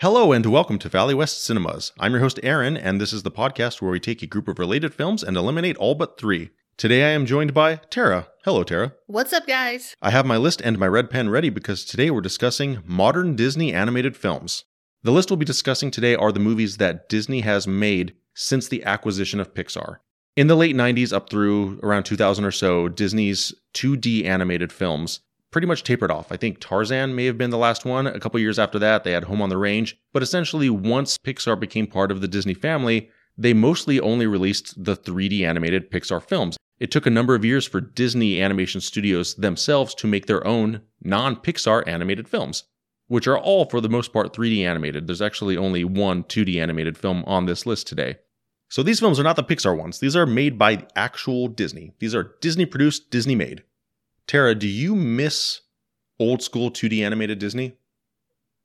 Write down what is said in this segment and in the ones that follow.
Hello and welcome to Valley West Cinemas. I'm your host Aaron, and this is the podcast where we take a group of related films and eliminate all but three. Today I am joined by Tara. Hello, Tara. What's up, guys? I have my list and my red pen ready because today we're discussing modern Disney animated films. The list we'll be discussing today are the movies that Disney has made since the acquisition of Pixar. In the late 90s up through around 2000 or so, Disney's 2D animated films pretty much tapered off. I think Tarzan may have been the last one. A couple years after that, they had Home on the Range. But essentially, once Pixar became part of the Disney family, they mostly only released the 3D animated Pixar films. It took a number of years for Disney Animation Studios themselves to make their own non Pixar animated films, which are all, for the most part, 3D animated. There's actually only one 2D animated film on this list today. So these films are not the Pixar ones. These are made by actual Disney. These are Disney produced, Disney made. Tara, do you miss old school 2D animated Disney?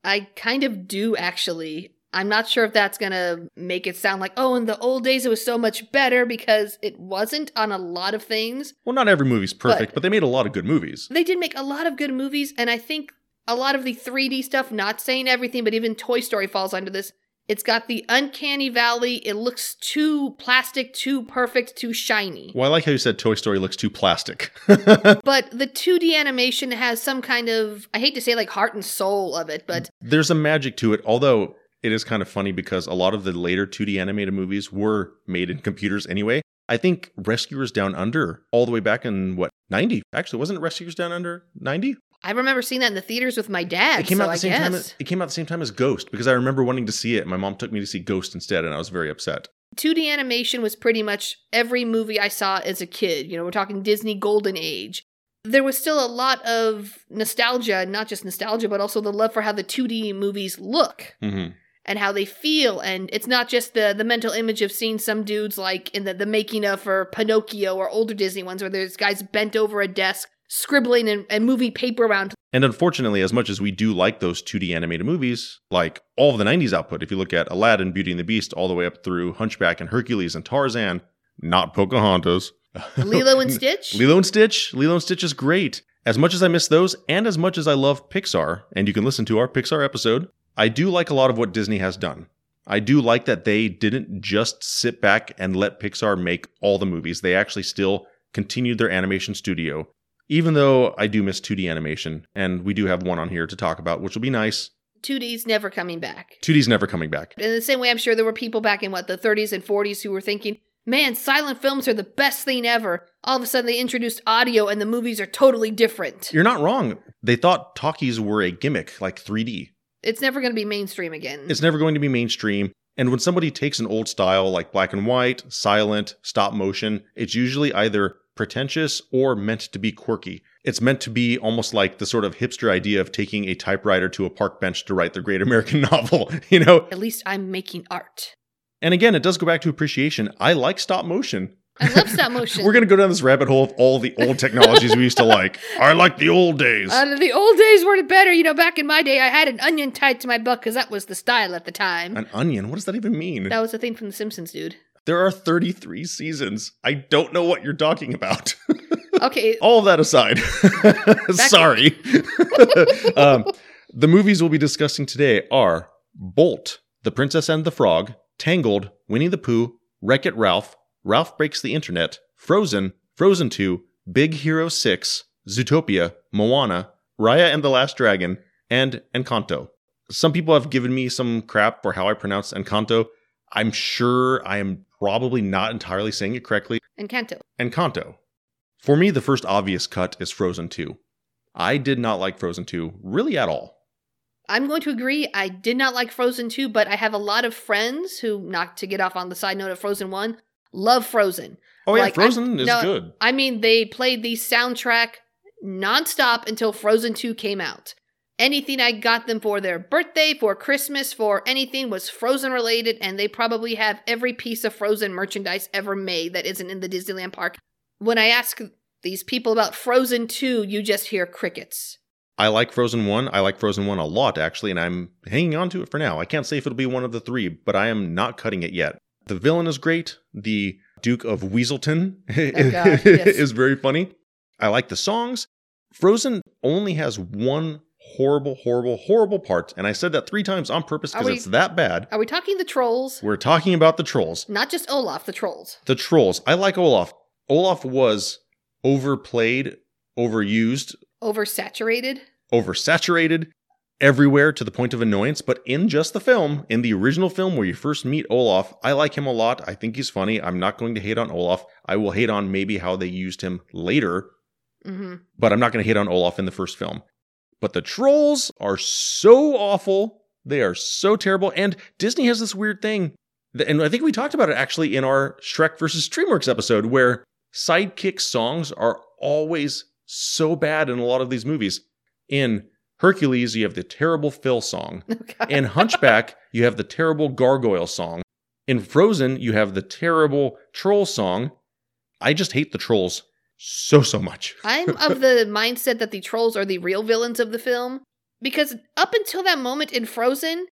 I kind of do, actually. I'm not sure if that's gonna make it sound like, oh, in the old days it was so much better because it wasn't on a lot of things. Well, not every movie's perfect, but, but they made a lot of good movies. They did make a lot of good movies, and I think a lot of the 3D stuff, not saying everything, but even Toy Story falls under this, it's got the uncanny valley. It looks too plastic, too perfect, too shiny. Well, I like how you said Toy Story looks too plastic. but the 2D animation has some kind of, I hate to say like heart and soul of it, but. There's a magic to it, although it is kind of funny because a lot of the later 2D animated movies were made in computers anyway. I think Rescuers Down Under, all the way back in what, 90? Actually, wasn't Rescuers Down Under 90? I remember seeing that in the theaters with my dad. It came so out the I same time. As, it came out the same time as Ghost because I remember wanting to see it. My mom took me to see Ghost instead, and I was very upset. 2D animation was pretty much every movie I saw as a kid. You know, we're talking Disney Golden Age. There was still a lot of nostalgia, not just nostalgia, but also the love for how the 2D movies look Mm-hmm. and how they feel. And it's not just the the mental image of seeing some dudes like in the, the making of for Pinocchio or older Disney ones where there's guys bent over a desk scribbling and, and moving paper around. And unfortunately, as much as we do like those 2D animated movies, like all of the 90s output, if you look at Aladdin, Beauty and the Beast, all the way up through Hunchback and Hercules and Tarzan, not Pocahontas. Lilo and Stitch. Lilo and Stitch. Lilo and Stitch is great. As much as I miss those, and as much as I love Pixar, and you can listen to our Pixar episode, I do like a lot of what Disney has done. I do like that they didn't just sit back and let Pixar make all the movies. They actually still continued their animation studio. Even though I do miss 2D animation, and we do have one on here to talk about, which will be nice. 2D's never coming back. 2D's never coming back. In the same way, I'm sure there were people back in what the 30s and 40s who were thinking, "Man, silent films are the best thing ever." All of a sudden, they introduced audio, and the movies are totally different. You're not wrong. They thought talkies were a gimmick, like 3D. It's never going to be mainstream again. It's never going to be mainstream. And when somebody takes an old style like black and white, silent, stop motion, it's usually either pretentious or meant to be quirky. It's meant to be almost like the sort of hipster idea of taking a typewriter to a park bench to write the great American novel, you know? At least I'm making art. And again, it does go back to appreciation. I like stop motion. I love stop motion. We're going to go down this rabbit hole of all the old technologies we used to like. I like the old days. Uh, the old days were better. You know, back in my day, I had an onion tied to my butt because that was the style at the time. An onion? What does that even mean? That was a thing from The Simpsons, dude. There are 33 seasons. I don't know what you're talking about. Okay, All that aside, sorry. um, the movies we'll be discussing today are Bolt, The Princess and the Frog, Tangled, Winnie the Pooh, Wreck It Ralph, Ralph Breaks the Internet, Frozen, Frozen 2, Big Hero 6, Zootopia, Moana, Raya and the Last Dragon, and Encanto. Some people have given me some crap for how I pronounce Encanto. I'm sure I am probably not entirely saying it correctly. Encanto. Encanto. For me, the first obvious cut is Frozen 2. I did not like Frozen 2 really at all. I'm going to agree. I did not like Frozen 2, but I have a lot of friends who, not to get off on the side note of Frozen 1, love Frozen. Oh, yeah, Like, Frozen I- is no, good. I mean, they played the soundtrack nonstop until Frozen 2 came out. Anything I got them for their birthday, for Christmas, for anything was Frozen related, and they probably have every piece of Frozen merchandise ever made that isn't in the Disneyland park. When I ask these people about Frozen 2, you just hear crickets. I like Frozen 1. I like Frozen 1 a lot, actually, and I'm hanging on to it for now. I can't say if it'll be one of the three, but I am not cutting it yet. The villain is great. The Duke of Weaselton Oh, God, yes. is very funny. I like the songs. Frozen only has one horrible, horrible, horrible parts. And I said that three times on purpose because it's that bad. Are we talking the trolls? We're talking about the trolls. Not just Olaf, the trolls. The trolls. I like Olaf. Olaf was overplayed, overused, Oversaturated. oversaturated everywhere to the point of annoyance. But in just the film, in the original film where you first meet Olaf, I like him a lot. I think he's funny. I'm not going to hate on Olaf. I will hate on maybe how they used him later, hmm but I'm not going to hate on Olaf in the first film. But the trolls are so awful. They are so terrible. And Disney has this weird thing. that- And I think we talked about it actually in our Shrek versus DreamWorks episode, where sidekick songs are always so bad in a lot of these movies. In Hercules, you have the terrible Phil song. Oh, okay. In Hunchback, you have the terrible Gargoyle song. In Frozen, you have the terrible Troll song. I just hate the trolls so, so much. I'm of the mindset that the trolls are the real villains of the film because up until that moment in Frozen,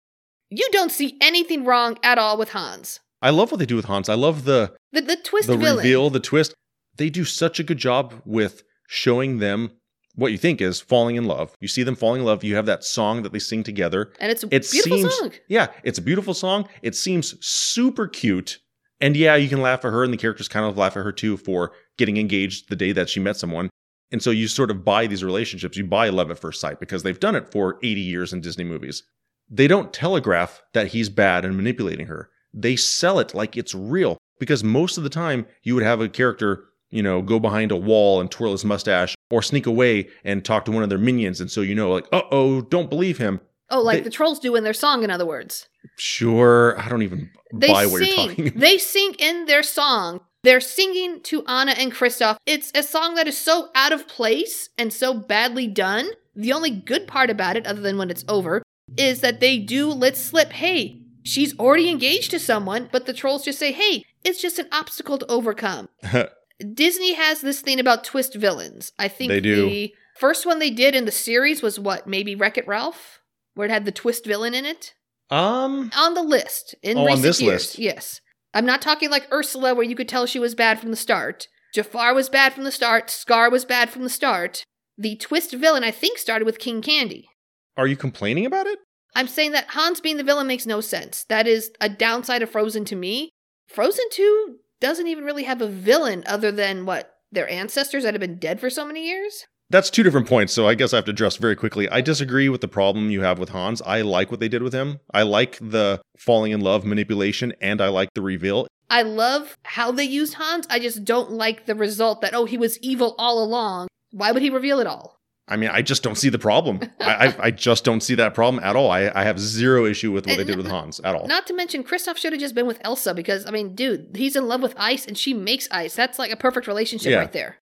you don't see anything wrong at all with Hans. I love what they do with Hans. I love the The the twist the villain. reveal, the twist. They do such a good job with showing them what you think is falling in love. You see them falling in love. You have that song that they sing together. and it's a It beautiful seems song. yeah, it's a beautiful song. It seems super cute. And yeah, you can laugh at her and the characters kind of laugh at her too for getting engaged the day that she met someone. And so you sort of buy these relationships. You buy love at first sight because they've done it for 80 years in Disney movies. They don't telegraph that he's bad and manipulating her. They sell it like it's real because most of the time you would have a character, you know, go behind a wall and twirl his mustache or sneak away and talk to one of their minions. And so you know, like, uh oh, don't believe him. Oh, like They- the trolls do in their song, in other words. Sure, I don't even They buy what you're sing. talking. they sing in their song. They're singing to Anna and Kristoff. It's a song that is so out of place and so badly done. The only good part about it, other than when it's over, is that they do let slip, hey, she's already engaged to someone, but the trolls just say, hey, it's just an obstacle to overcome. Disney has this thing about twist villains. I think They do. the first one they did in the series was what, maybe Wreck It Ralph? Where it had the twist villain in it? um, on the list in Oh, on this years. list. Yes. I'm not talking like Ursula where you could tell she was bad from the start. Jafar was bad from the start. Scar was bad from the start. The twist villain I think started with King Candy. are you complaining about it? I'm saying that Hans being the villain makes no sense. That is a downside of Frozen to me. Frozen 2 doesn't even really have a villain other than what their ancestors that have been dead for so many years. That's two different points, so I guess I have to address very quickly. I disagree with the problem you have with Hans. I like what they did with him. I like the falling in love manipulation, and I like the reveal. I love how they used Hans. I just don't like the result that oh he was evil all along. Why would he reveal it all? I mean, I just don't see the problem. I, I, I just don't see that problem at all. I, I have zero issue with what they did with Hans at all. Not to mention, Kristoff should have just been with Elsa because, I mean, dude, he's in love with ice and she makes ice. That's like a perfect relationship Yeah. right there.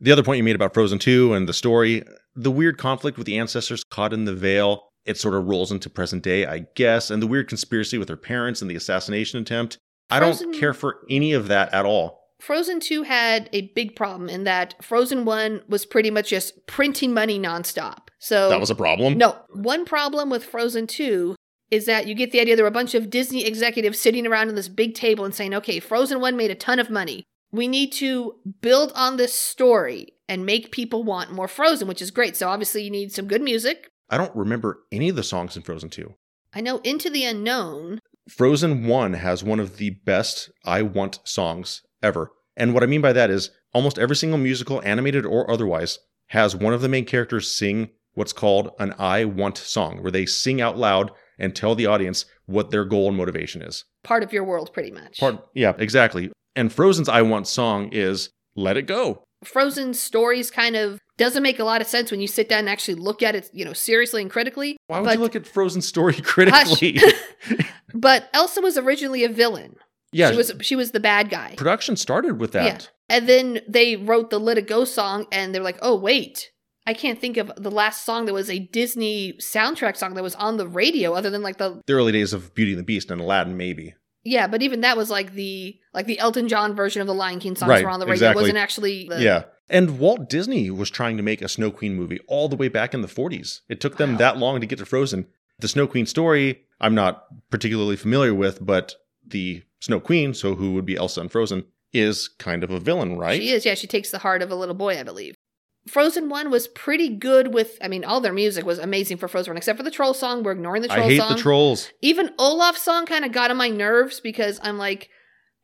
The other point you made about Frozen 2 and the story, the weird conflict with the ancestors caught in the veil, it sort of rolls into present day, I guess, and the weird conspiracy with her parents and the assassination attempt. I don't care for any of that at all. Frozen 2 had a big problem in that Frozen 1 was pretty much just printing money nonstop. So, That was a problem. no, one problem with Frozen 2 is that you get the idea there were a bunch of Disney executives sitting around on this big table and saying, okay, Frozen 1 made a ton of money. We need to build on this story and make people want more Frozen, which is great. So, obviously, you need some good music. I don't remember any of the songs in Frozen 2. I know Into the Unknown Frozen 1 has one of the best I Want songs ever. And what I mean by that is almost every single musical, animated or otherwise, has one of the main characters sing what's called an I Want song, where they sing out loud and tell the audience what their goal and motivation is. part of your world, pretty much. Part, yeah, exactly. And Frozen's I Want song is Let It Go. Frozen's stories kind of doesn't make a lot of sense when you sit down and actually look at it, you know, seriously and critically. Why would But- you look at Frozen's story critically? But Elsa was originally a villain. yeah, She was she was the bad guy. production started with that. Yeah. And then they wrote the Let It Go song and they're like, "Oh, wait. I can't think of the last song that was a Disney soundtrack song that was on the radio other than like the The early days of Beauty and the Beast and Aladdin, maybe. Yeah, but even that was like the like the Elton John version of the Lion King songs Right, were on the radio. exactly. It wasn't actually the, Yeah. And Walt Disney was trying to make a Snow Queen movie all the way back in the 40s. It took them Wow. that long to get to Frozen. The Snow Queen story, I'm not particularly familiar with, but the Snow Queen, so who would be Elsa in Frozen, is kind of a villain, right? She is, yeah, she takes the heart of a little boy, I believe. Frozen 1 was pretty good with, I mean, all their music was amazing for Frozen 1, except for the troll song. We're ignoring the troll I hate song. the trolls. Even Olaf's song kind of got on my nerves because I'm like,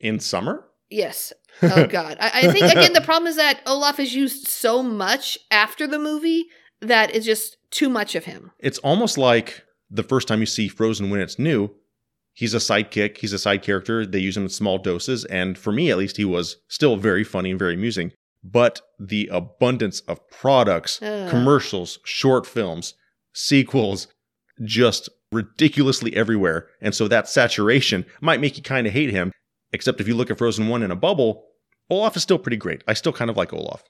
In summer? yes. Oh, God. I, I think, again, the problem is that Olaf is used so much after the movie that it's just too much of him. It's almost like the first time you see Frozen when it's new, he's a sidekick, he's a side character. They use him in small doses. And for me, at least, he was still very funny and very amusing. But the abundance of products, Ugh. commercials, short films, sequels, just ridiculously everywhere. And so that saturation might make you kind of hate him. Except if you look at Frozen 1 in a bubble, Olaf is still pretty great. I still kind of like Olaf.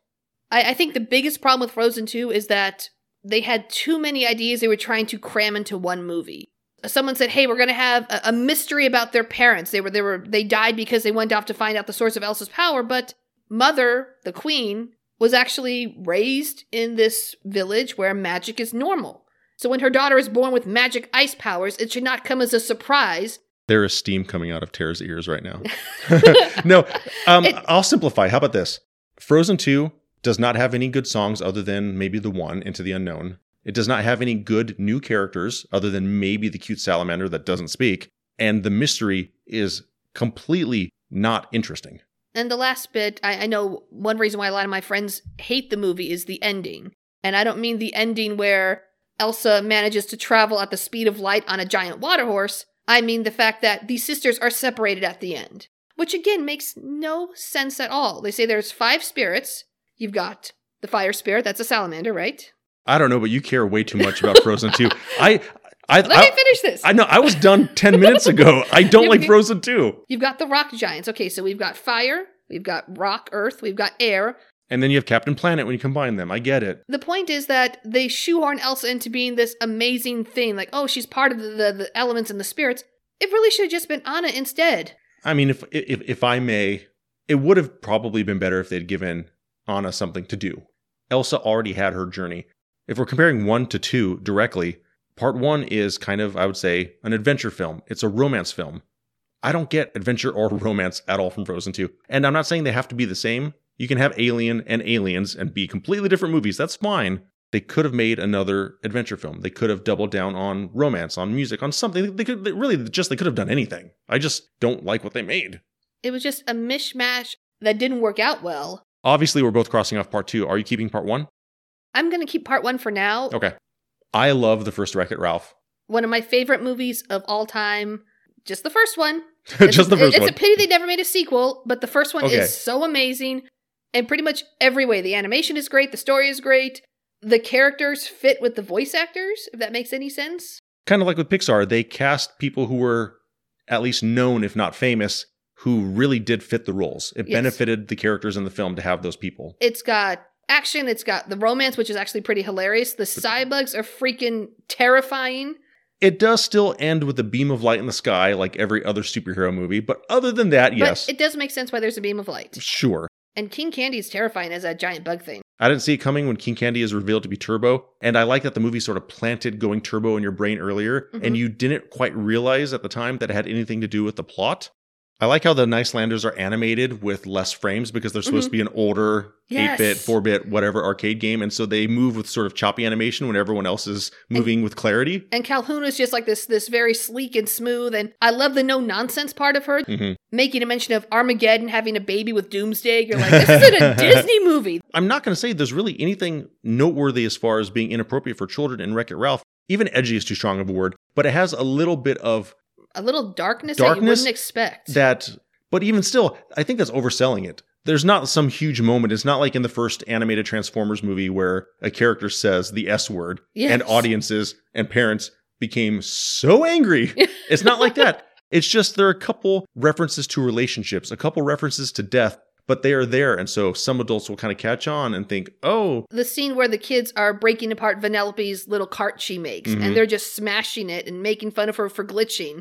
I, I think the biggest problem with Frozen 2 is that they had too many ideas they were trying to cram into one movie. Someone said, "Hey, we're going to have a, a mystery about their parents. They were they were they died because they went off to find out the source of Elsa's power, but Mother, the queen, was actually raised in this village where magic is normal. So when her daughter is born with magic ice powers, it should not come as a surprise. There is steam coming out of Tara's ears right now. no, um, It- I'll simplify. How about this? Frozen 2 does not have any good songs other than maybe the one, Into the Unknown. It does not have any good new characters other than maybe the cute salamander that doesn't speak. And the mystery is completely not interesting. And the last bit, I, I know one reason why a lot of my friends hate the movie is the ending. And I don't mean the ending where Elsa manages to travel at the speed of light on a giant water horse. I mean the fact that these sisters are separated at the end, which again makes no sense at all. They say there's five spirits. You've got the fire spirit, that's a salamander, right? I don't know, but you care way too much about Frozen 2. I, I, Let I, me finish this. I know. I was done 10 minutes ago. I don't like Frozen 2. You've got the rock giants. Okay, so we've got fire, we've got rock, earth, we've got air, And then you have Captain Planet when you combine them. I get it. The point is that they shoehorn Elsa into being this amazing thing, like, oh, she's part of the, the, the elements and the spirits. It really should have just been Anna instead. I mean, if if if I may, it would have probably been better if they'd given Anna something to do. Elsa already had her journey. If we're comparing one to two directly, part one is kind of, I would say, an adventure film. It's a romance film. I don't get adventure or romance at all from Frozen 2. And I'm not saying they have to be the same. You can have Alien and Aliens and be completely different movies. That's fine. They could have made another adventure film. They could have doubled down on romance, on music, on something. They could they really just they could have done anything. I just don't like what they made. It was just a mishmash that didn't work out well. Obviously, we're both crossing off part two. Are you keeping part one? I'm going to keep part one for now. Okay. I love the first Wreck It Ralph. One of my favorite movies of all time. Just the first one. just the first it's one. a pity they never made a sequel, but the first one Okay. is so amazing in pretty much every way. The animation is great, the story is great, the characters fit with the voice actors, if that makes any sense. kind of like with Pixar, they cast people who were at least known, if not famous, who really did fit the roles. It Yes. benefited the characters in the film to have those people. It's got action, it's got the romance, which is actually pretty hilarious. The cybugs are freaking terrifying. It does still end with a beam of light in the sky, like every other superhero movie, but other than that, yes, But it does make sense why there's a beam of light. sure. And King Candy is terrifying as that giant bug thing. I didn't see it coming when King Candy is revealed to be Turbo, and I like that the movie sort of planted going Turbo in your brain earlier, Mhm. and you didn't quite realize at the time that it had anything to do with the plot. I like how the Nicelanders are animated with less frames because they're supposed to be an older Yes. 8 bit, 4 bit, whatever arcade game, and so they move with sort of choppy animation when everyone else is moving with clarity. And Calhoun is just like this this very sleek and smooth and I love the no nonsense part of her. Mm-hmm. Making a mention of Armageddon having a baby with Doomsday. You're like, this isn't a Disney movie. I'm not going to say there's really anything noteworthy as far as being inappropriate for children in Wreck It Ralph. Even edgy is too strong of a word, but it has a little bit of A little darkness, that you wouldn't expect. that but even still i think that's overselling it there's not some huge moment it's not like in the first animated transformers movie where a character says the s word Yes. and audiences and parents became so angry it's not like that it's just there are a couple references to relationships a couple references to death but they are there and so some adults will kind of catch on and think oh the scene where the kids are breaking apart Vanellope's little cart she makes, Mhm. and they're just smashing it and making fun of her for glitching.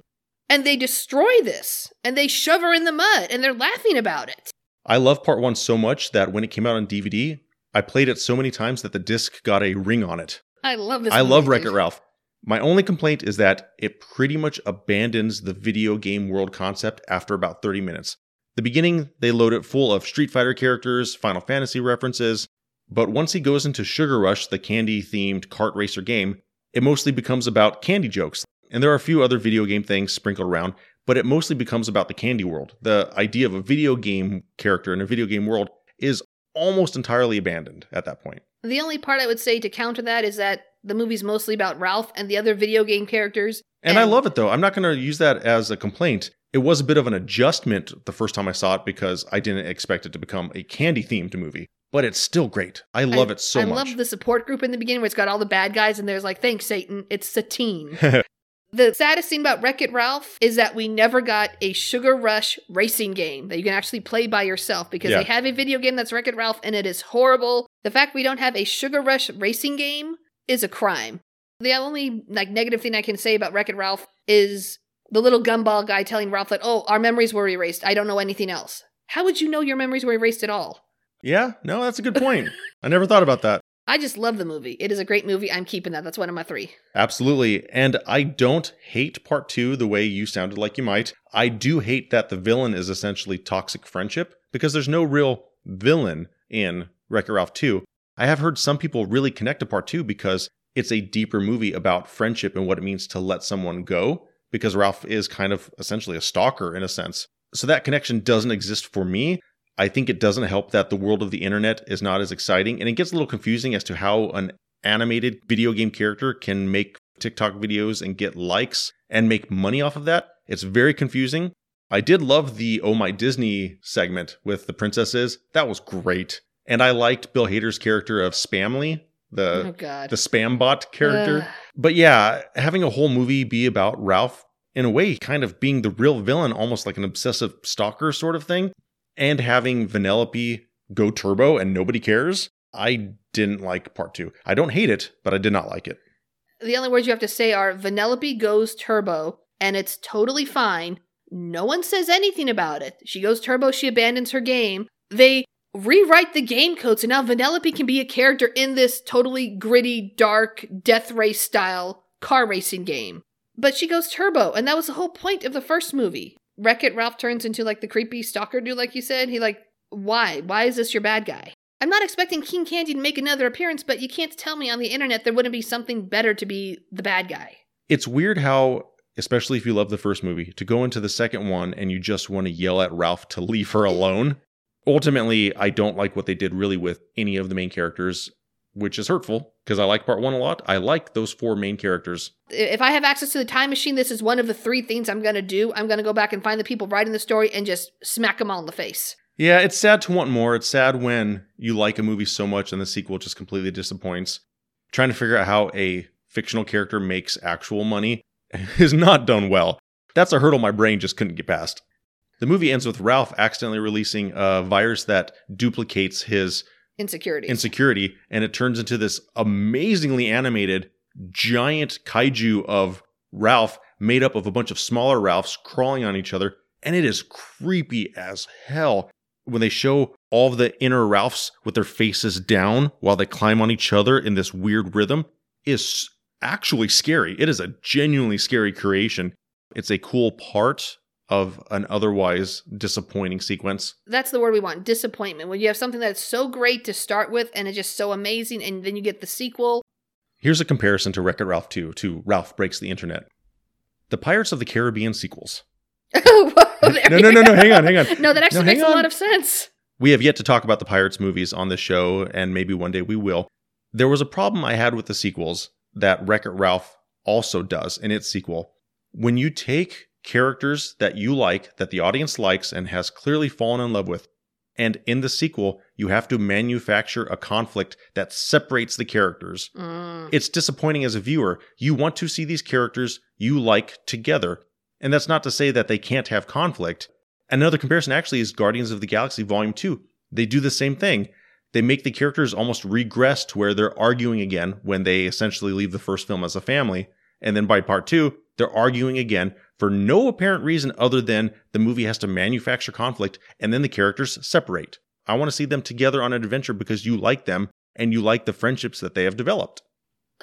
And they destroy this, and they shove her in the mud, and they're laughing about it. i love part one so much that when it came out on dvd i played it so many times that the disc got a ring on it I love this. I movie, love. Wreck It Ralph. My only complaint is that it pretty much abandons the video game world concept after about 30 minutes. The beginning, they load it full of Street Fighter characters, Final Fantasy references, But once he goes into Sugar Rush, the candy themed kart racer game, it mostly becomes about candy jokes. And there are a few other video game things sprinkled around, but it mostly becomes about the candy world. The idea of a video game character in a video game world is almost entirely abandoned at that point. The only part I would say to counter that is that the movie's mostly about Ralph and the other video game characters. And, I love it though. I'm not going to use that as a complaint. It was a bit of an adjustment the first time I saw it because I didn't expect it to become a candy themed movie. But it's still great. I love I, it so I much. I love the support group in the beginning where it's got all the bad guys and there's like, thanks, Satan. It's Satine. the saddest thing about Wreck It Ralph is that we never got a Sugar Rush racing game that you can actually play by yourself because Yeah. they have a video game that's Wreck It Ralph and it is horrible. The fact we don't have a Sugar Rush racing game is a crime. The only like negative thing I can say about Wreck It Ralph is the little gumball guy telling Ralph that, oh, our memories were erased. I don't know anything else. How would you know your memories were erased at all? yeah, no, that's a good point. I never thought about that. I just love the movie. It is a great movie. I'm keeping that. That's one of my three. Absolutely. And I don't hate part two the way you sounded like you might. I do hate that the villain is essentially toxic friendship because there's no real villain in Wreck It Ralph 2. I have heard some people really connect to part two because it's a deeper movie about friendship and what it means to let someone go because Ralph is kind of essentially a stalker in a sense. So that connection doesn't exist for me. I think it doesn't help that the world of the internet is not as exciting and it gets a little confusing as to how an animated video game character can make TikTok videos and get likes and make money off of that. It's very confusing. I did love the Oh My Disney segment with the princesses. That was great. And I liked Bill Hader's character of Spamley, the oh the spam bot character. Ugh. But yeah, having a whole movie be about Ralph, in a way, kind of being the real villain, almost like an obsessive stalker sort of thing, and having Vanellope go turbo and nobody cares, I didn't like part two. I don't hate it, but I did not like it. the only words you have to say are Vanellope goes turbo, and it's totally fine. No one says anything about it. She goes turbo, she abandons her game. They rewrite the game code so now Vanellope can be a character in this totally gritty, dark, death race style car racing game. But she goes turbo, and that was the whole point of the first movie. Wreck It Ralph turns into like the creepy stalker dude, like you said. He like, why? Why is this your bad guy? I'm not expecting King Candy to make another appearance, but you can't tell me on the internet there wouldn't be something better to be the bad guy. It's weird how, especially if you love the first movie, to go into the second one and you just want to yell at Ralph to leave her alone. Ultimately, I don't like what they did really with any of the main characters, which is hurtful because I like part one a lot. I like those four main characters. If I have access to the time machine, this is one of the three things I'm going to do. I'm going to go back and find the people writing the story and just smack them all in the face. Yeah, it's sad to want more. It's sad when you like a movie so much and the sequel just completely disappoints. Trying to figure out how a fictional character makes actual money is not done well. That's a hurdle my brain just couldn't get past. The movie ends with Ralph accidentally releasing a virus that duplicates his Insecurities. insecurity, and it turns into this amazingly animated giant kaiju of Ralph made up of a bunch of smaller Ralphs crawling on each other. And it is creepy as hell when they show all the inner Ralphs with their faces down while they climb on each other in this weird rhythm is actually scary. It is a genuinely scary creation. It's a cool part of an otherwise disappointing sequence. That's the word we want disappointment. When you have something that's so great to start with and it's just so amazing, and then you get the sequel. Here's a comparison to Wreck It Ralph 2 to Ralph Breaks the Internet. The Pirates of the Caribbean sequels. There No, no, no, no, hang on, hang on. No, that actually No, makes a lot of sense. We have yet to talk about the Pirates movies on this show, and maybe one day we will. There was a problem I had with the sequels that Wreck It Ralph also does in its sequel. When you take characters that you like, that the audience likes and has clearly fallen in love with, and in the sequel, you have to manufacture a conflict that separates the characters. Mm. It's disappointing as a viewer. You want to see these characters you like together. And that's not to say that they can't have conflict. Another comparison actually is Guardians of the Galaxy Volume 2. They do the same thing. They make the characters almost regress to where they're arguing again when they essentially leave the first film as a family. And then by part two, they're arguing again for no apparent reason other than the movie has to manufacture conflict and then the characters separate. I want to see them together on an adventure because you like them and you like the friendships that they have developed.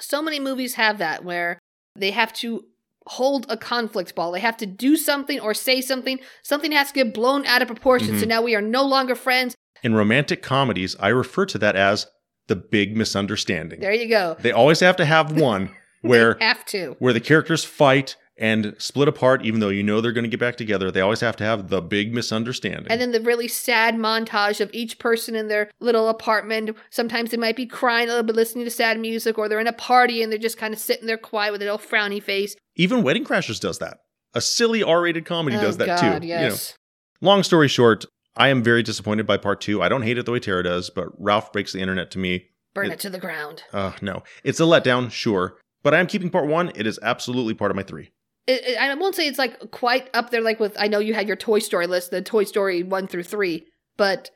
so many movies have that where they have to hold a conflict ball. They have to do something or say something. Something has to get blown out of proportion. So Mhm. now we are no longer friends. In romantic comedies, I refer to that as the big misunderstanding. There you go. They always have to have one where have to. where the characters fight and split apart even though you know they're going to get back together. They always have to have the big misunderstanding. And then the really sad montage of each person in their little apartment. Sometimes they might be crying a little bit, listening to sad music, or they're in a party and they're just kind of sitting there quiet with a little frowny face. even Wedding Crashers does that. A silly R-rated comedy oh, does that God, too. You know. Yes. Long story short, I am very disappointed by part 2. I don't hate it the way Tara does, but Ralph breaks the internet to me. Burn It- it to the ground. Uh no. It's a letdown, sure, but I am keeping part 1. It is absolutely part of my 3. It, it- I won't say it's like quite up there, like with I know you had your Toy Story list, the Toy Story one through three, but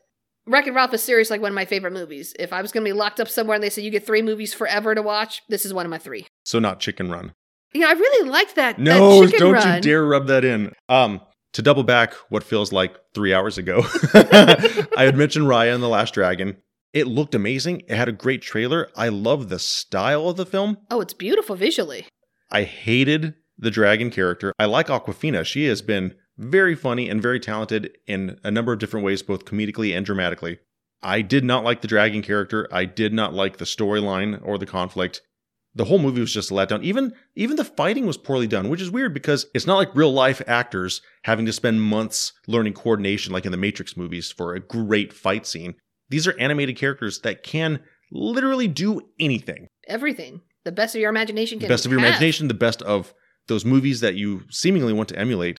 Wreck It Ralph is seriously like one of my favorite movies. If I was going to be locked up somewhere and they said you get three movies forever to watch, this is one of my three. So not Chicken Run. Yeah, I really liked that. No, that chicken don't run. you dare rub that in. Um, to double back what feels like three hours ago, I had mentioned Raya and the Last Dragon. It looked amazing. It had a great trailer. I love the style of the film. Oh, it's beautiful visually. I hated the dragon character. I like Awkwafina. She has been very funny and very talented in a number of different ways, both comedically and dramatically. I did not like the dragon character. I did not like the storyline or the conflict. The whole movie was just a letdown. Even even the fighting was poorly done, which is weird because it's not like real life actors having to spend months learning coordination like in the Matrix movies for a great fight scene. These are animated characters that can literally do anything Everything. The best of your imagination the best of your have. imagination, the best of those movies that you seemingly want to emulate.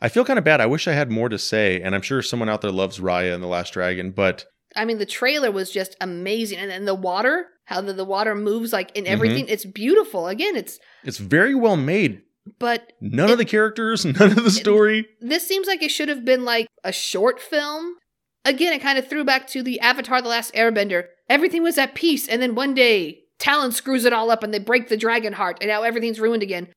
I feel kind of bad. I wish I had more to say, and I'm sure someone out there loves Raya and the Last Dragon, but I mean, the trailer was just amazing, and then the water, how the, the water moves like in everything, mm-hmm. it's beautiful. Again, it's it's very well made. but None It- of the characters, none of the story. this seems like it should have been like a short film. Again, it kind of threw back to the Avatar: The Last Airbender. Everything was at peace, and then one day Talon screws it all up, and they break the dragon heart, and now everything's ruined again.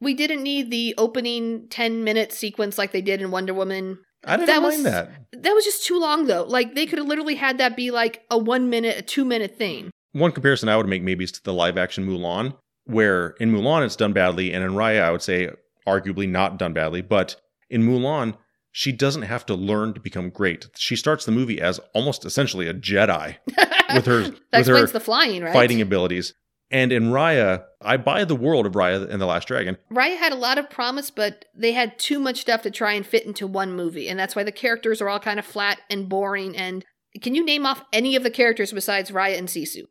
We didn't need the opening ten minute sequence like they did in Wonder Woman. I didn't That mind was- that. That was just too long, though. Like they could have literally had that be like a one minute, a two minute thing. One comparison I would make maybe is to the live action Mulan, where in Mulan it's done badly, and in Raya I would say arguably not done badly, but in Mulan she doesn't have to learn to become great. She starts the movie as almost essentially a Jedi with her with her the flying, right? fighting abilities. And in Raya, I buy the world of Raya and the Last Dragon. Raya had a lot of promise, but they had too much stuff to try and fit into one movie, and that's why the characters are all kind of flat and boring. And can you name off any of the characters besides Raya and Sisu?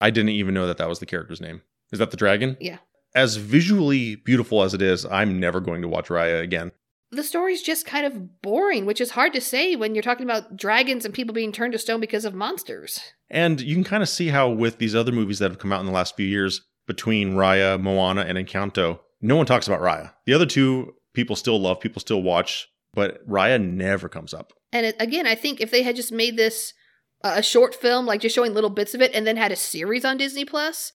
I didn't even know that that was the character's name. Is that the dragon? Yeah. As visually beautiful as it is, I'm never going to watch Raya again. The story's just kind of boring, which is hard to say when you're talking about dragons and people being turned to stone because of monsters. And you can kind of see how with these other movies that have come out in the last few years, between Raya, Moana, and Encanto, no one talks about Raya. The other two people still love, people still watch, but Raya never comes up. And it, again, I think if they had just made this uh, a short film, like just showing little bits of it, and then had a series on Disney Plus,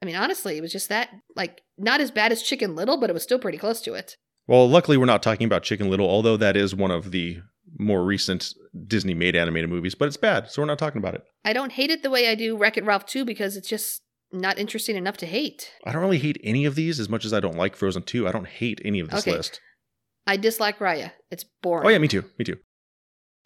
I mean, honestly, it was just that like not as bad as Chicken Little, but it was still pretty close to it. Well, luckily, we're not talking about Chicken Little, although that is one of the more recent Disney made animated movies, but it's bad, so we're not talking about it. I don't hate it the way I do Wreck It Ralph 2 because it's just not interesting enough to hate. I don't really hate any of these as much as I don't like Frozen 2. I don't hate any of this Okay. list. I dislike Raya. It's boring. Oh, yeah, me too. Me too.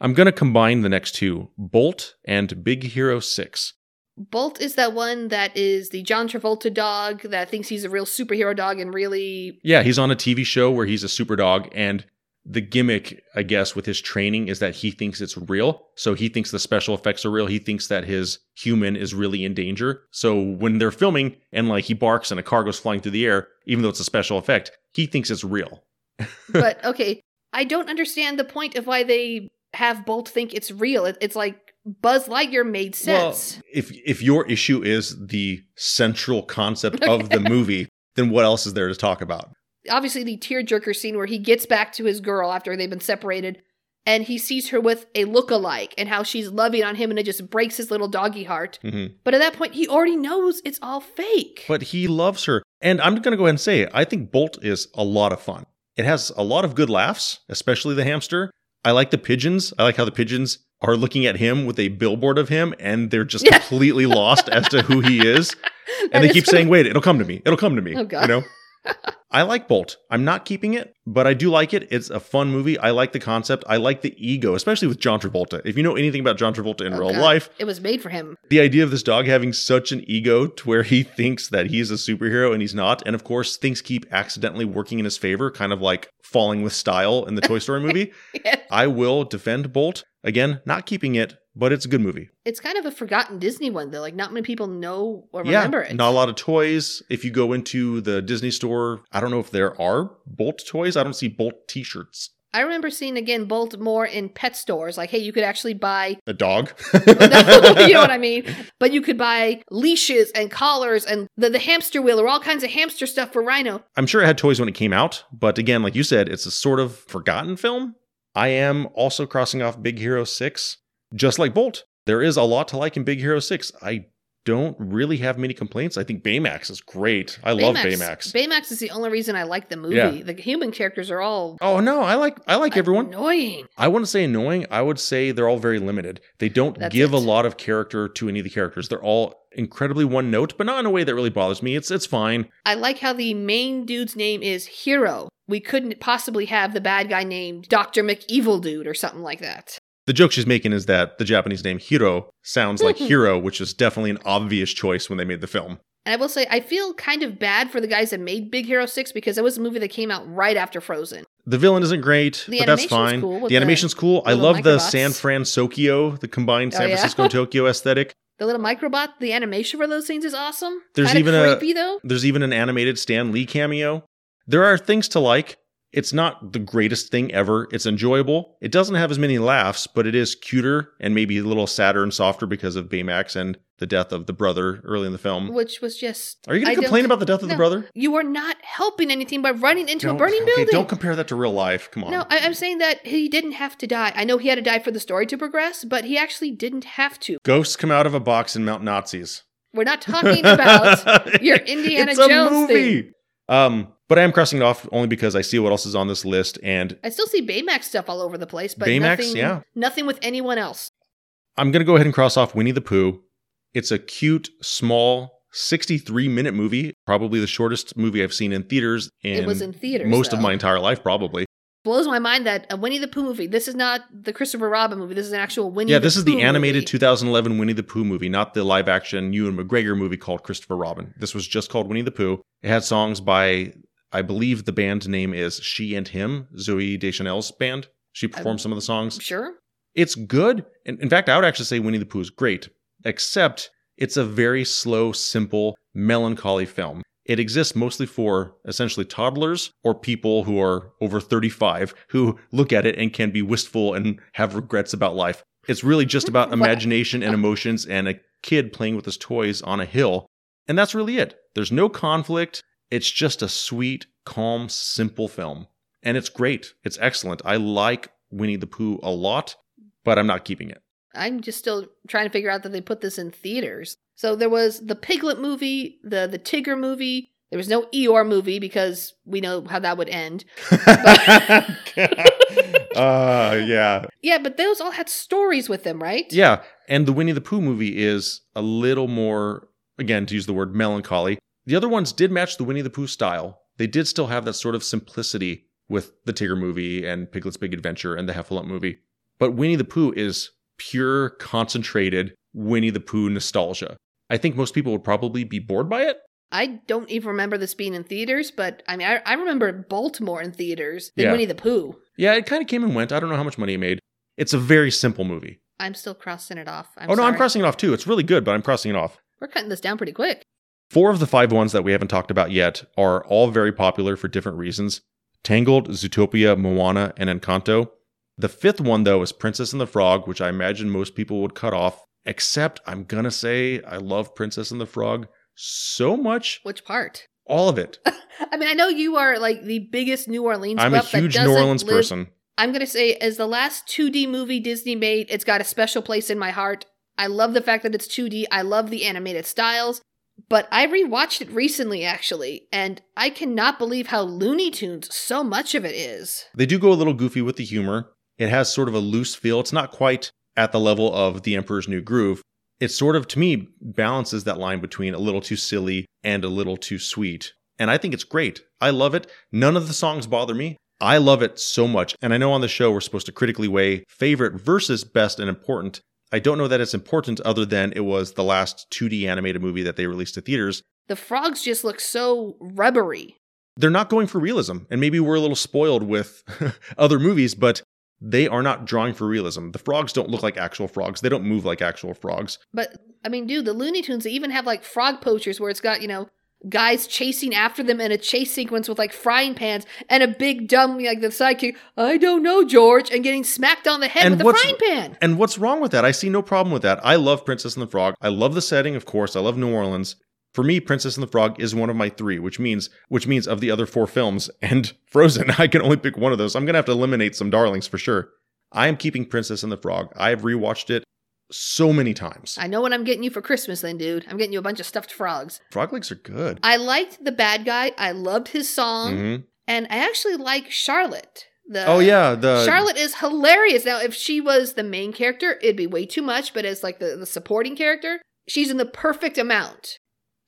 I'm going to combine the next two Bolt and Big Hero 6. Bolt is that one that is the John Travolta dog that thinks he's a real superhero dog and really. Yeah, he's on a TV show where he's a super dog, and the gimmick, I guess, with his training is that he thinks it's real. So he thinks the special effects are real. He thinks that his human is really in danger. So when they're filming and like he barks and a car goes flying through the air, even though it's a special effect, he thinks it's real. But okay, I don't understand the point of why they have Bolt think it's real. It's like Buzz Lightyear made sense. Well, if if your issue is the central concept of the movie, then what else is there to talk about? Obviously, the tearjerker scene where he gets back to his girl after they've been separated. And he sees her with a look-alike and how she's loving on him, and it just breaks his little doggy heart. hmm But at that point, he already knows it's all fake. But he loves her. And I'm going to go ahead and say, it. I think Bolt is a lot of fun. It has a lot of good laughs, especially the hamster. I like the pigeons. I like how the pigeons are looking at him with a billboard of him and they're just Yeah. completely lost as to who he is. And they is keep saying, wait, it'll come to me. It'll come to me. Oh, God. You know? I like Bolt. I'm not keeping it, but I do like it. It's a fun movie. I like the concept. I like the ego, especially with John Travolta. If you know anything about John Travolta in Oh, real God. life, It was made for him. the idea of this dog having such an ego to where he thinks that he's a superhero and he's not. And of course, things keep accidentally working in his favor, kind of like falling with style in the Toy Story movie. I will defend Bolt. Again, not keeping it, but it's a good movie. It's kind of a forgotten Disney one though. Like not many people know or yeah, remember it. not a lot of toys. If you go into the Disney store, I don't know if there are Bolt toys. I don't see Bolt t-shirts. I remember seeing again Bolt more in pet stores. Like, hey, you could actually buy A dog. you know what I mean? But you could buy leashes and collars and the, the hamster wheel or all kinds of hamster stuff for Rhino. I'm sure it had toys when it came out, but again, like you said, it's a sort of forgotten film. I am also crossing off Big Hero 6, just like Bolt. There is a lot to like in Big Hero 6. I don't really have many complaints. I think Baymax is great. I love Baymax. Baymax is the only reason I like the movie. Yeah. The human characters are all oh no, I like I like everyone. annoying. I wouldn't say annoying. I would say they're all very limited. They don't That's give a lot of character to any of the characters. They're all incredibly one note, but not in a way that really bothers me. It's it's fine. I like how the main dude's name is Hiro. We couldn't possibly have the bad guy named Dr. McEvil Dude or something like that. The joke she's making is that the Japanese name Hiro sounds like hero, which is definitely an obvious choice when they made the film. And I will say, I feel kind of bad for the guys that made Big Hero 6 because it was a movie that came out right after Frozen. The villain isn't great, The but that's animation's fine. cool the animation's cool. I love the microbots. San Francisco, the combined Oh, San yeah? Francisco and Tokyo aesthetic. The little microbot, the animation for those scenes is awesome. There's Kinda even a- creepy though. There's even an animated Stan Lee cameo. There are things to like. It's not the greatest thing ever. It's enjoyable. It doesn't have as many laughs, but it is cuter and maybe a little sadder and softer because of Baymax and the death of the brother early in the film. Which was just. Are you going to complain about the death of the brother? You are not helping anything by running into Don't- a burning okay, building. Don't compare that to real life. Come on. no, I, I'm saying that he didn't have to die. I know he had to die for the story to progress, but he actually didn't have to. Ghosts come out of a box and mount Nazis. We're not talking about your Indiana it's a Jones movie. thing. Um, but I am crossing it off only because I see what else is on this list, and I still see Baymax stuff all over the place, but Baymax, nothing, yeah. nothing with anyone else. I'm gonna go ahead and cross off Winnie the Pooh. It's a cute, small, 63 minute movie, probably the shortest movie I've seen in theaters in, it was in theaters. most of my entire life, probably. blows my mind that a Winnie the Pooh movie. This is not the Christopher Robin movie. This is an actual Winnie. yeah, this is Pooh the animated movie. 2011 Winnie the Pooh movie, not the live action Ewan McGregor movie called Christopher Robin. This was just called Winnie the Pooh. It had songs by, I believe the band name is She and Him, Zooey Deschanel's band. She performed some of the songs. Sure. It's good. In, in fact, I would actually say Winnie the Pooh is great, except it's a very slow, simple, melancholy film. It exists mostly for essentially toddlers or people who are over 35 who look at it and can be wistful and have regrets about life. It's really just about imagination and emotions and a kid playing with his toys on a hill. And that's really it. There's no conflict. It's just a sweet, calm, simple film. And it's great. It's excellent. I like Winnie the Pooh a lot, but I'm not keeping it. I'm just still trying to figure out that they put this in theaters. So there was the Piglet movie, the the Tigger movie. There was no Eeyore movie because we know how that would end. uh, yeah. Yeah, but those all had stories with them, right? Yeah. And the Winnie the Pooh movie is a little more, again, to use the word melancholy. The other ones did match the Winnie the Pooh style. They did still have that sort of simplicity with the Tigger movie and Piglet's Big Adventure and the Heffalump movie. But Winnie the Pooh is pure, concentrated Winnie the Pooh nostalgia. I think most people would probably be bored by it. I don't even remember this being in theaters, but I mean, I, I remember Bolt more in theaters than Yeah. Winnie the Pooh. Yeah, it kind of came and went. I don't know how much money it made. It's a very simple movie. I'm still crossing it off. I'm oh, no, I'm crossing it off too. It's really good, but I'm crossing it off. We're cutting this down pretty quick. Four of the five ones that we haven't talked about yet are all very popular for different reasons Tangled, Zootopia, Moana, and Encanto. The fifth one, though, is Princess and the Frog, which I imagine most people would cut off, except I'm going to say I love Princess and the Frog so much. Which part? All of it. I mean, I know you are like the biggest New Orleans. I'm a huge New Orleans live- person. I'm gonna say, as the last 2D movie Disney made, it's got a special place in my heart. I love the fact that it's 2D. I love the animated styles. But I rewatched it recently, actually, and I cannot believe how Looney Tunes so much of it is. They do go a little goofy with the humor. It has sort of a loose feel. It's not quite at the level of The Emperor's New Groove. It sort of, to me, balances that line between a little too silly and a little too sweet. and I think it's great. I love it. None of the songs bother me. I love it so much. And I know on the show we're supposed to critically weigh favorite versus best and important. I don't know that it's important other than it was the last 2D animated movie that they released to theaters. The frogs just look so rubbery. They're not going for realism. And maybe we're a little spoiled with other movies, but they are not drawing for realism. The frogs don't look like actual frogs. They don't move like actual frogs. But I mean, dude, the Looney Tunes they even have like frog poachers where it's got, you know, guys chasing after them in a chase sequence with like frying pans and a big dumb like the sidekick, I don't know, George, and getting smacked on the head And with a frying pan. And what's wrong with that? I see no problem with that. I love Princess and the Frog. I love the setting, of course. I love New Orleans. For me, Princess and the Frog is one of my three, which means which means of the other four films and Frozen, I can only pick one of those. I'm gonna have to eliminate some darlings for sure. I am keeping Princess and the Frog. I have rewatched it so many times. I know what I'm getting you for Christmas then, dude. I'm getting you a bunch of stuffed frogs. Frog legs are good. I liked the bad guy. I loved his song. Mhm. And I actually like Charlotte. The Oh yeah, the Charlotte is hilarious. Now, if she was the main character, it'd be way too much, but as like the, the supporting character, she's in the perfect amount.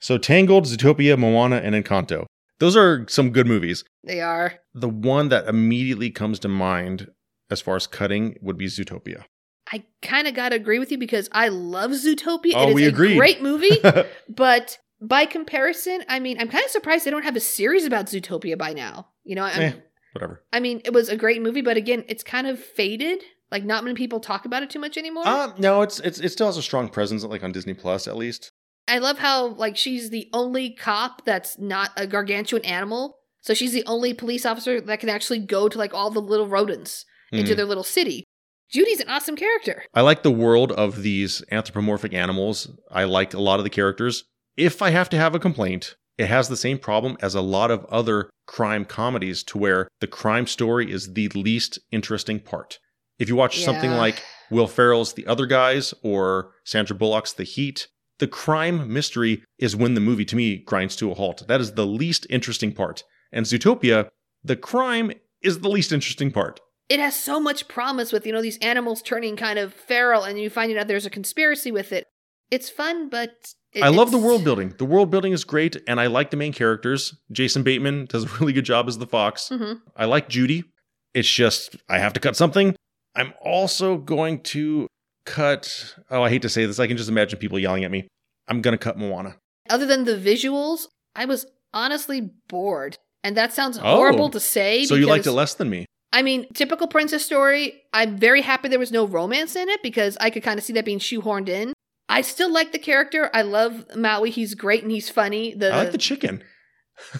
So Tangled, Zootopia, Moana, and Encanto. Those are some good movies. They are. The one that immediately comes to mind as far as cutting would be Zootopia. I kind of got to agree with you because I love Zootopia. Oh, it is we a agreed. great movie, but by comparison, I mean, I'm kind of surprised they don't have a series about Zootopia by now. You know, Eh, whatever. I mean, it was a great movie, but again, it's kind of faded. Like, not many people talk about it too much anymore. Uh, no, it's it's it still has a strong presence, like on Disney Plus at least. I love how like she's the only cop that's not a gargantuan animal. So she's the only police officer that can actually go to like all the little rodents into Mhm. their little city. Judy's an awesome character. I like the world of these anthropomorphic animals. I like a lot of the characters. If I have to have a complaint, it has the same problem as a lot of other crime comedies to where the crime story is the least interesting part. If you watch something like Will Ferrell's The Other Guys or Sandra Bullock's The Heat, the crime mystery is when the movie to me grinds to a halt. That is the least interesting part. And Zootopia, the crime is the least interesting part. It has so much promise with, you know, these animals turning kind of feral and you finding out there's a conspiracy with it. It's fun, but it- I love the world building. The world building is great, and I like the main characters. Jason Bateman does a really good job as the fox. Mhm. I like Judy. It's just I have to cut something. I'm also going to cut. Oh, I hate to say this. I can just imagine people yelling at me. I'm gonna cut Moana. Other than the visuals, I was honestly bored. And that sounds Oh. horrible to say. So you liked it less than me? I mean, typical princess story. I'm very happy there was no romance in it because I could kind of see that being shoehorned in. I still like the character. I love Maui. He's great and he's funny. The, I like the chicken.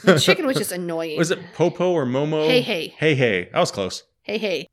the chicken was just annoying. Was it Popo or Momo? Hey, hey. Hey, hey. I was close. Hey, hey.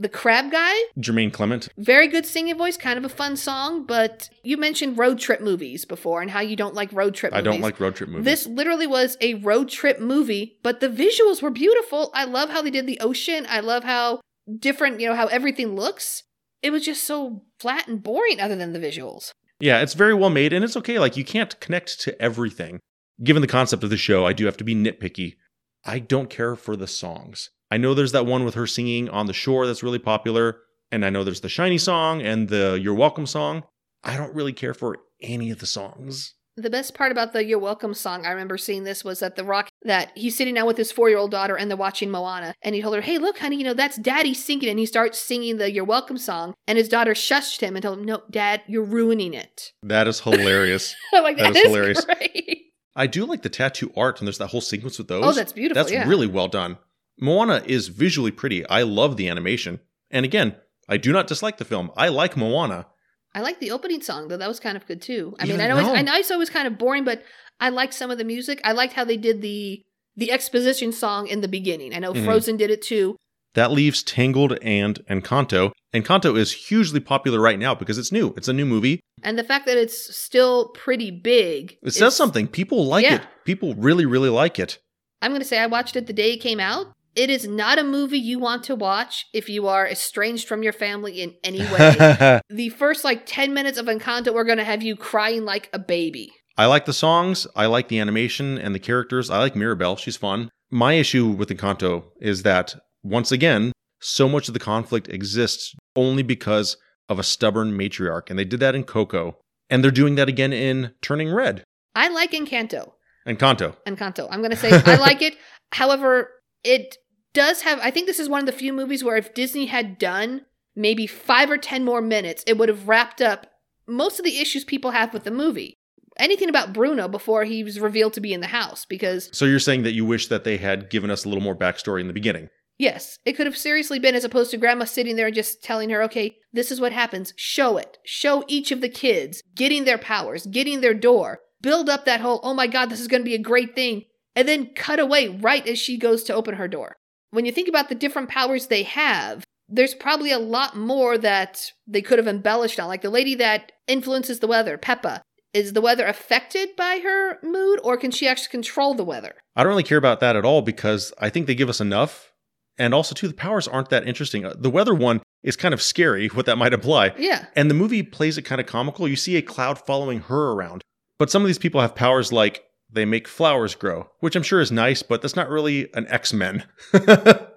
The crab guy, Jermaine Clement. very good singing voice, kind of a fun song, but you mentioned road trip movies before and how you don't like road trip I don't like road trip movies. This literally was a road trip movie, but the visuals were beautiful. I love how they did the ocean. I love how different, you know, how everything looks. It was just so flat and boring other than the visuals. Yeah, it's very well made, and it's okay. Like, you can't connect to everything. Given the concept of the show, I do have to be nitpicky. I don't care for the songs. I know there's that one with her singing on the shore that's really popular, and I know there's the Shiny song and the You're Welcome song. I don't really care for any of the songs. The best part about the You're Welcome song, I remember seeing this, was that The Rock, that he's sitting down with his four year old daughter and they're watching Moana. And he told her, Hey, look, honey, you know, that's daddy singing. And he starts singing the You're Welcome song. And his daughter shushed him and told him, No, dad, you're ruining it. That is hilarious. Like, That that is is hilarious. great. I do like the tattoo art, and there's that whole sequence with oh, those. Oh, that's beautiful. That's yeah. really well done. Moana is visually pretty. I love the animation. And again, I do not dislike the film. I like Moana. I like the opening song though. That was kind of good too. I mean, I know it's, no. I know it's always kind of boring, but I liked some of the music. I liked how they did the the exposition song in the beginning. I know Mhm. Frozen did it too. That leaves Tangled and Encanto. Encanto is hugely popular right now because it's new. It's a new movie. And the fact that it's still pretty big. It says something. People like Yeah. it. People really, really like it. I'm going to say I watched it the day it came out. It is not a movie you want to watch if you are estranged from your family in any way. the first like 10 minutes of Encanto are going to have you crying like a baby. I like the songs. I like the animation and the characters. I like Mirabel. She's fun. My issue with Encanto is that, once again, so much of the conflict exists only because of a stubborn matriarch. And they did that in Coco. And they're doing that again in Turning Red. I like Encanto. Encanto. Encanto. I'm going to say I like it. However, it does have, I think this is one of the few movies where if Disney had done maybe five or 10 more minutes, it would have wrapped up most of the issues people have with the movie. Anything about Bruno before he was revealed to be in the house, because So you're saying that you wish that they had given us a little more backstory in the beginning. Yes, it could have seriously been as opposed to grandma sitting there and just telling her, okay, this is what happens. Show it. Show each of the kids getting their powers, getting their door. Build up that whole, oh my God, this is going to be a great thing. And then cut away right as she goes to open her door. When you think about the different powers they have, there's probably a lot more that they could have embellished on. Like the lady that influences the weather, Pepa. Is the weather affected by her mood or can she actually control the weather? I don't really care about that at all because I think they give us enough. And also, too, the powers aren't that interesting. Uh, The weather one is kind of scary, what that might imply. Yeah. And the movie plays it kind of comical. You see a cloud following her around. But some of these people have powers like they make flowers grow, which I'm sure is nice, but that's not really an X Men.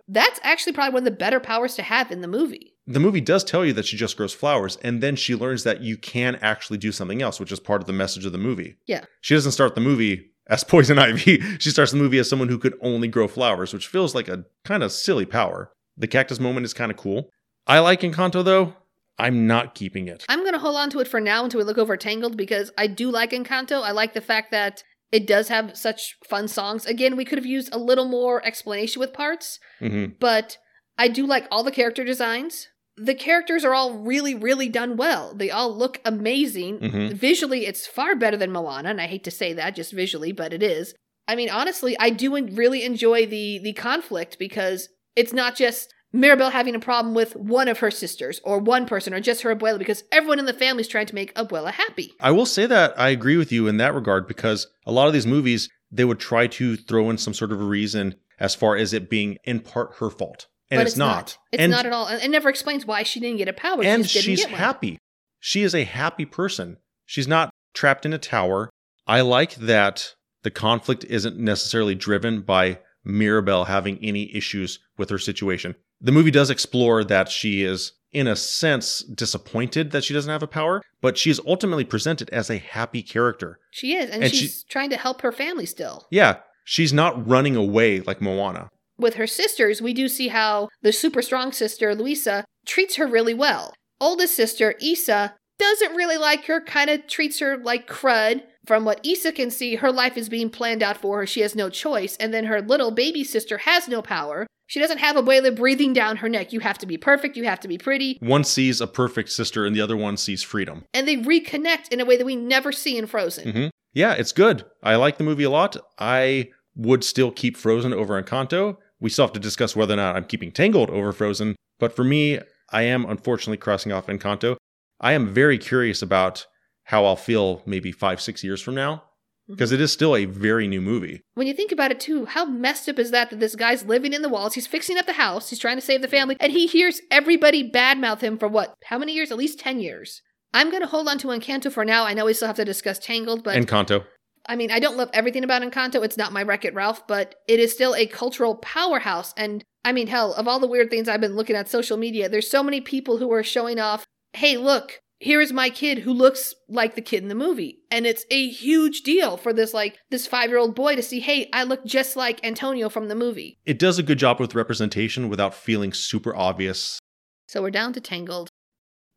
That's actually probably one of the better powers to have in the movie. the movie does tell you that she just grows flowers, and then she learns that you can actually do something else, which is part of the message of the movie. Yeah. She doesn't start the movie as Poison Ivy. she starts the movie as someone who could only grow flowers, which feels like a kind of silly power. The cactus moment is kind of cool. I like Encanto though. I'm not keeping it. I'm going to hold on to it for now until we look over Tangled because I do like Encanto. I like the fact that it does have such fun songs. Again, we could have used a little more explanation with parts, hmm but I do like all the character designs. The characters are all really, really done well. They all look amazing. Mhm. Visually, it's far better than Moana, and I hate to say that just visually, but it is. I mean, honestly, I do really enjoy the the conflict because it's not just Mirabel having a problem with one of her sisters or one person or just her abuela because everyone in the family is trying to make abuela happy. I will say that I agree with you in that regard because a lot of these movies, they would try to throw in some sort of a reason as far as it being in part her fault. And but it's, not. It's and, not at all. And it never explains why she didn't get a power. and she she's happy. She is a happy person. She's not trapped in a tower. I like that the conflict isn't necessarily driven by Mirabel having any issues with her situation. The movie does explore that she is, in a sense, disappointed that she doesn't have a power, but she is ultimately presented as a happy character. She is, and, And she's trying to help her family still. Yeah, she's not running away like Moana. With her sisters, we do see how the super strong sister, Luisa, treats her really well. Oldest sister, Isa, doesn't really like her, kind of treats her like crud. From what Isa can see, her life is being planned out for her. She has no choice. And then her little baby sister has no power. She doesn't have Abuela breathing down her neck. You have to be perfect. You have to be pretty. One sees a perfect sister and the other one sees freedom. And they reconnect in a way that we never see in Frozen. Mm-hmm. Yeah, it's good. I like the movie a lot. I would still keep Frozen over Encanto. We still have to discuss whether or not I'm keeping Tangled over Frozen. But for me, I am unfortunately crossing off Encanto. I am very curious about how I'll feel maybe five, six years from now, mm-hmm. because it is still a very new movie. When you think about it, too, how messed up is that that this guy's living in the walls? He's fixing up the house. He's trying to save the family, and he hears everybody badmouth him for what? How many years? At least 10 years. I'm going to hold on to Encanto for now. I know we still have to discuss Tangled, but Encanto. I mean, I don't love everything about Encanto. It's not my Wreck It Ralph, but it is still a cultural powerhouse. And I mean, hell, of all the weird things I've been looking at social media, there's so many people who are showing off, hey, look, here is my kid who looks like the kid in the movie. And it's a huge deal for this, like, this five year old boy to see, hey, I look just like Antonio from the movie. It does a good job with representation without feeling super obvious. So we're down to Tangled.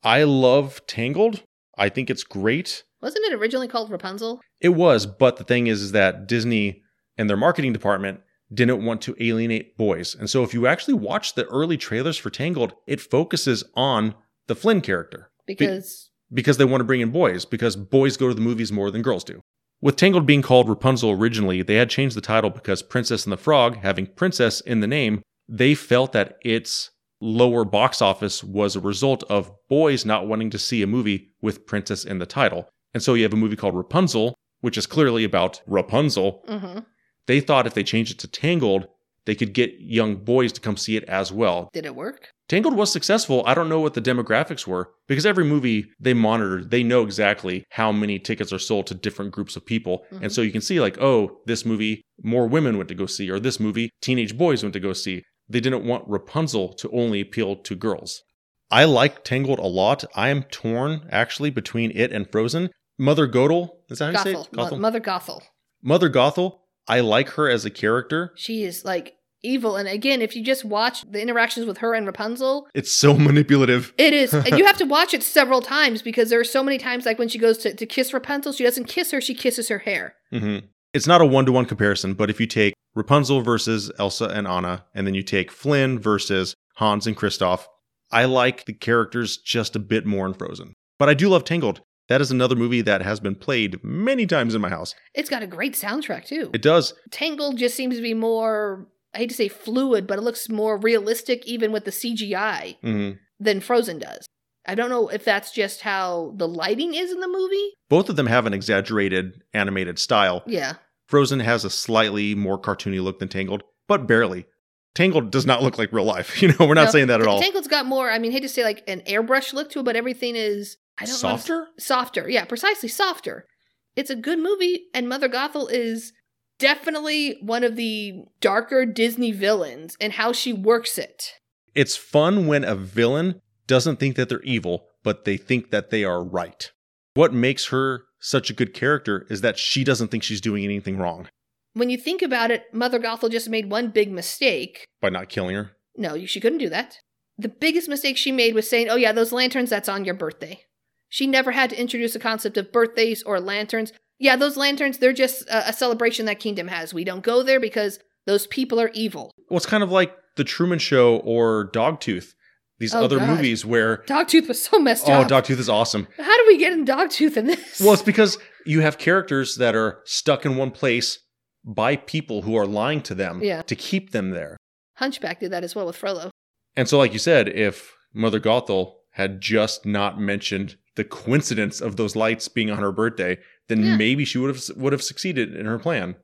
I love Tangled. I think it's great. Wasn't it originally called Rapunzel? It was, but the thing is, is that Disney and their marketing department didn't want to alienate boys. And so if you actually watch the early trailers for Tangled, it focuses on the Flynn character Because because they want to bring in boys because boys go to the movies more than girls do. With Tangled being called Rapunzel originally, they had changed the title because Princess and the Frog, having princess in the name, they felt that its lower box office was a result of boys not wanting to see a movie with princess in the title. And so you have a movie called Rapunzel, which is clearly about Rapunzel. mhm. They thought if they changed it to Tangled, they could get young boys to come see it as well. did it work? Tangled was successful. I don't know what the demographics were because every movie they monitor, they know exactly how many tickets are sold to different groups of people. Mhm. And so you can see, like, oh, this movie more women went to go see, or this movie teenage boys went to go see. They didn't want Rapunzel to only appeal to girls. I like Tangled a lot. I am torn actually between it and Frozen. Mother Godel, is that how you say Gothel. it? Gothel? Mother Gothel. Mother Gothel, I like her as a character. She is like evil. And again, if you just watch the interactions with her and Rapunzel, It's so manipulative. it is, and you have to watch it several times because there are so many times, like when she goes to, to kiss Rapunzel, she doesn't kiss her, she kisses her hair. hmm It's not a one to one comparison, but if you take Rapunzel versus Elsa and Anna, and then you take Flynn versus Hans and Kristoff, I like the characters just a bit more in Frozen. But I do love Tangled. That is another movie that has been played many times in my house. It's got a great soundtrack too. It does. Tangled just seems to be more, I hate to say fluid, but it looks more realistic even with the CGI hmm than Frozen does. I don't know if that's just how the lighting is in the movie. Both of them have an exaggerated animated style. Yeah. Frozen has a slightly more cartoony look than Tangled, but barely. Tangled does not look like real life. You know, we're not No, saying that at all. Tangled's got more, I mean, I hate to say like an airbrush look to it, but everything is, I don't know. Softer? Softer. Yeah, precisely softer. It's a good movie, and Mother Gothel is definitely one of the darker Disney villains and how she works it. It's fun when a villain doesn't think that they're evil, but they think that they are right. What makes her such a good character is that she doesn't think she's doing anything wrong When you think about it, Mother Gothel just made one big mistake. by not killing her. No, she couldn't do that. The biggest mistake she made was saying, oh, yeah, those lanterns, that's on your birthday. She never had to introduce the concept of birthdays or lanterns. Yeah, those lanterns, they're just a, a celebration that Kingdom has. We don't go there because those people are evil. Well, it's kind of like The Truman Show or Dogtooth, these Oh, other movies where, Dogtooth was so messed oh, up. Oh, Dogtooth is awesome. How do we get in Dogtooth in this? Well, it's because you have characters that are stuck in one place by people who are lying to them Yeah. to keep them there. Hunchback did that as well with Frollo. And so, like you said, if Mother Gothel had just not mentioned the coincidence of those lights being on her birthday, then Yeah. maybe she would have would have succeeded in her plan.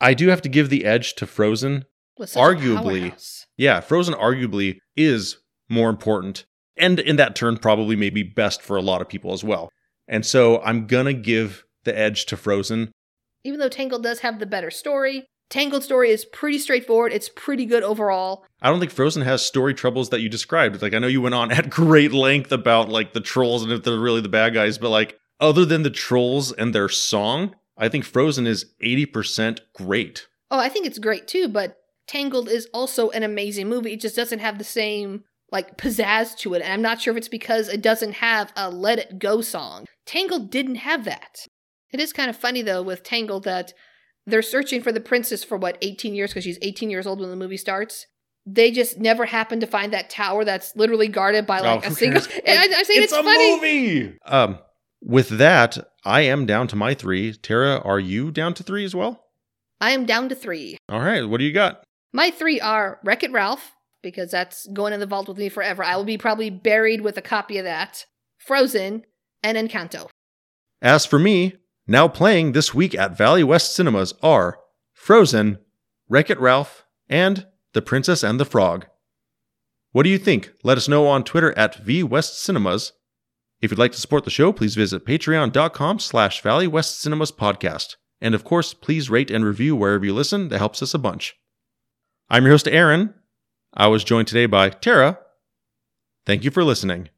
I do have to give the edge to Frozen. Was such a Arguably. Yeah, Frozen arguably is more important, and in that turn, probably maybe best for a lot of people as well. And so, I'm gonna give the edge to Frozen. Even though Tangled does have the better story, Tangled story is pretty straightforward. It's pretty good overall. I don't think Frozen has story troubles that you described. Like I know you went on at great length about like the trolls and if they're really the bad guys, but like other than the trolls and their song, I think Frozen is 80% great. Oh, I think it's great too, but Tangled is also an amazing movie. It just doesn't have the same like pizzazz to it. And I'm not sure if it's because it doesn't have a Let It Go song. Tangled didn't have that. It is kind of funny though with Tangled that they're searching for the princess for what 18 years because she's 18 years old when the movie starts. They just never happen to find that tower that's literally guarded by like Oh, a single. I, I say it's, a funny. movie. Um with that, I am down to my 3. Tara, are you down to 3 as well? I am down to three. All right, what do you got? My three are Wreck It Ralph, because that's going in the vault with me forever. I will be probably buried with a copy of that. Frozen and Encanto. As for me, now playing this week at Valley West Cinemas are Frozen, Wreck It Ralph, and The Princess and the Frog. What do you think? Let us know on Twitter at VWestCinemas. If you'd like to support the show, please visit patreon.com slash Valley West Cinemas podcast. And of course, please rate and review wherever you listen. That helps us a bunch. I'm your host, Aaron. I was joined today by Tara. Thank you for listening.